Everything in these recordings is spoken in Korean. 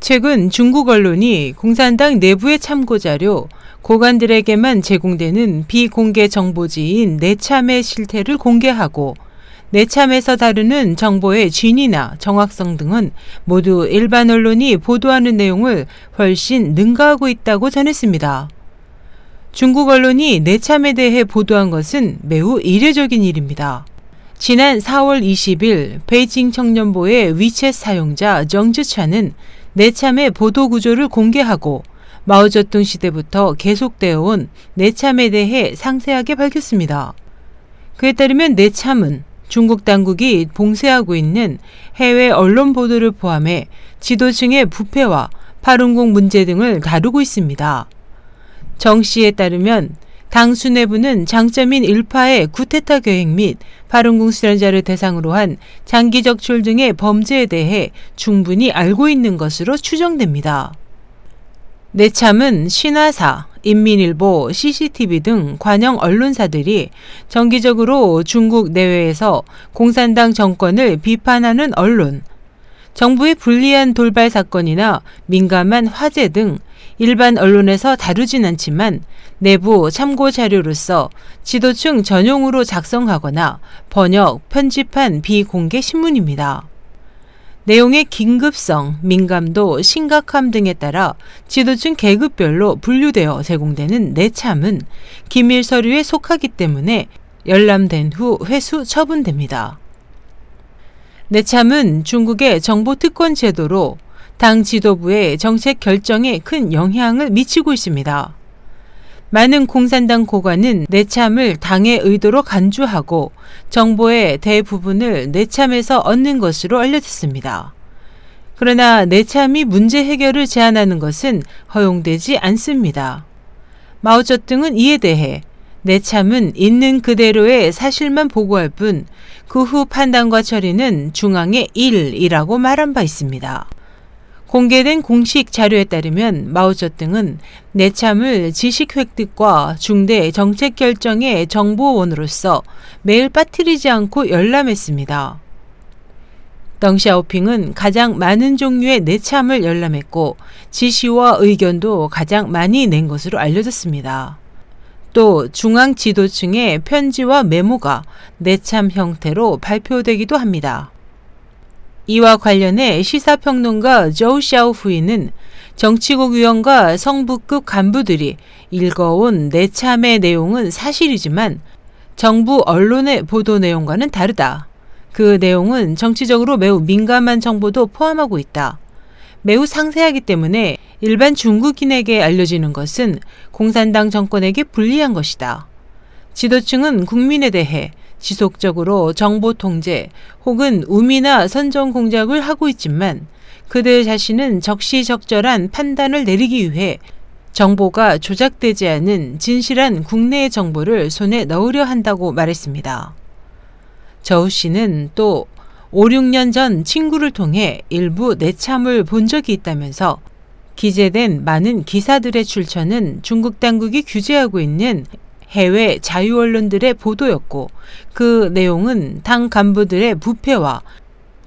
최근 중국 언론이 공산당 내부의 참고 자료, 고관들에게만 제공되는 비공개 정보지인 내참의 실태를 공개하고 내참에서 다루는 정보의 진위나 정확성 등은 모두 일반 언론이 보도하는 내용을 훨씬 능가하고 있다고 전했습니다. 중국 언론이 내참에 대해 보도한 것은 매우 이례적인 일입니다. 지난 4월 20일 베이징 청년보의 위챗 사용자 정즈차는 내참의 보도 구조를 공개하고 마오쩌둥 시대부터 계속되어 온 내참에 대해 상세하게 밝혔습니다. 그에 따르면 내참은 중국 당국이 봉쇄하고 있는 해외 언론 보도를 포함해 지도층의 부패와 파룬궁 문제 등을 다루고 있습니다. 정 씨에 따르면 당 수뇌부는 장점인 일파의 구테타 계획 및 파룬궁 수련자를 대상으로 한 장기 적출 등의 범죄에 대해 충분히 알고 있는 것으로 추정됩니다. 내참은 신화사, 인민일보, CCTV 등 관영 언론사들이 정기적으로 중국 내외에서 공산당 정권을 비판하는 언론, 정부의 불리한 돌발 사건이나 민감한 화재 등 일반 언론에서 다루진 않지만 내부 참고 자료로서 지도층 전용으로 작성하거나 번역, 편집한 비공개 신문입니다. 내용의 긴급성, 민감도, 심각함 등에 따라 지도층 계급별로 분류되어 제공되는 내참은 기밀 서류에 속하기 때문에 열람된 후 회수 처분됩니다. 내참은 중국의 정보 특권 제도로 당 지도부의 정책 결정에 큰 영향을 미치고 있습니다. 많은 공산당 고관은 내참을 당의 의도로 간주하고 정보의 대부분을 내참에서 얻는 것으로 알려졌습니다. 그러나 내참이 문제 해결을 제안하는 것은 허용되지 않습니다. 마오쩌둥은 이에 대해 내참은 있는 그대로의 사실만 보고할 뿐 그 후 판단과 처리는 중앙의 일이라고 말한 바 있습니다. 공개된 공식 자료에 따르면 마오쩌둥은 내참을 지식 획득과 중대 정책 결정의 정보원으로서 매일 빠뜨리지 않고 열람했습니다. 덩샤오핑은 가장 많은 종류의 내참을 열람했고 지시와 의견도 가장 많이 낸 것으로 알려졌습니다. 또 중앙 지도층의 편지와 메모가 내참 형태로 발표되기도 합니다. 이와 관련해 시사평론가 조우 샤오후이는 정치국 위원과 성부급 간부들이 읽어온 내참의 내용은 사실이지만 정부 언론의 보도 내용과는 다르다. 그 내용은 정치적으로 매우 민감한 정보도 포함하고 있다. 매우 상세하기 때문에 일반 중국인에게 알려지는 것은 공산당 정권에게 불리한 것이다. 지도층은 국민에 대해 지속적으로 정보 통제 혹은 우미나 선정 공작을 하고 있지만 그들 자신은 적시적절한 판단을 내리기 위해 정보가 조작되지 않은 진실한 국내의 정보를 손에 넣으려 한다고 말했습니다. 저우 씨는 또 5, 6년 전 친구를 통해 일부 내참을 본 적이 있다면서 기재된 많은 기사들의 출처는 중국 당국이 규제하고 있는 해외 자유 언론들의 보도였고 그 내용은 당 간부들의 부패와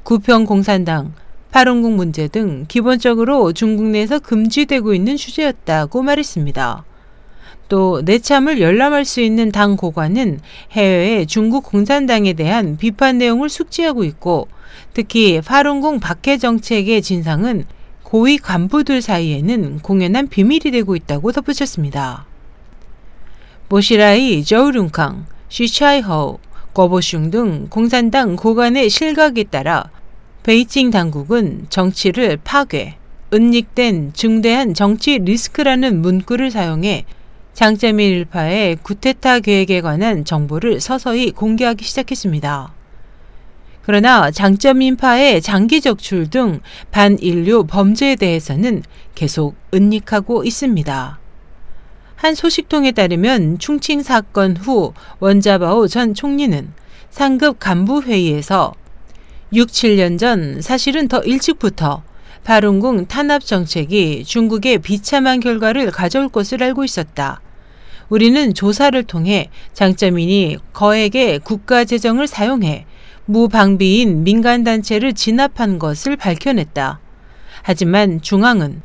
구평 공산당, 파룬국 문제 등 기본적으로 중국 내에서 금지되고 있는 주제였다고 말했습니다. 또 내참을 열람할 수 있는 당 고관은 해외의 중국 공산당에 대한 비판 내용을 숙지하고 있고 특히 파룬궁 박해 정책의 진상은 고위 간부들 사이에는 공연한 비밀이 되고 있다고 덧붙였습니다. 모시라이 저우룬캉, 시차이허, 거보슝 등 공산당 고관의 실각에 따라 베이징 당국은 정치를 파괴, 은닉된 중대한 정치 리스크라는 문구를 사용해 장점인 일파의 구테타 계획에 관한 정보를 서서히 공개하기 시작했습니다. 그러나 장점인파의 장기 적출 등 반인류 범죄에 대해서는 계속 은닉하고 있습니다. 한 소식통에 따르면 충칭 사건 후 원자바오 전 총리는 상급 간부 회의에서 6, 7년 전 사실은 더 일찍부터 파룬궁 탄압 정책이 중국의 비참한 결과를 가져올 것을 알고 있었다. 우리는 조사를 통해 장점인이 거액의 국가 재정을 사용해 무방비인 민간단체를 진압한 것을 밝혀냈다. 하지만 중앙은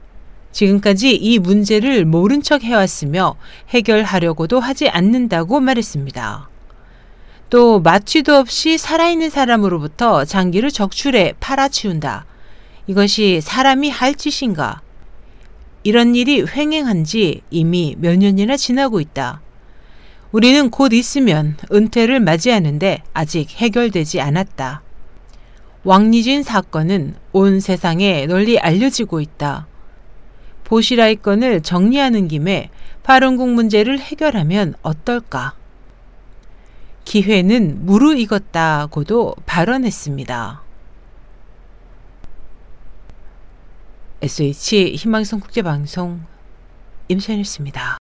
지금까지 이 문제를 모른 척 해왔으며 해결하려고도 하지 않는다고 말했습니다. 또 마취도 없이 살아있는 사람으로부터 장기를 적출해 팔아치운다. 이것이 사람이 할 짓인가? 이런 일이 횡행한 지 이미 몇 년이나 지나고 있다. 우리는 곧 있으면 은퇴를 맞이하는데 아직 해결되지 않았다. 왕리진 사건은 온 세상에 널리 알려지고 있다. 보시라이 건을 정리하는 김에 파룬국 문제를 해결하면 어떨까? 기회는 무르익었다고도 발언했습니다. SH 희망성 국제방송 임선이었습니다.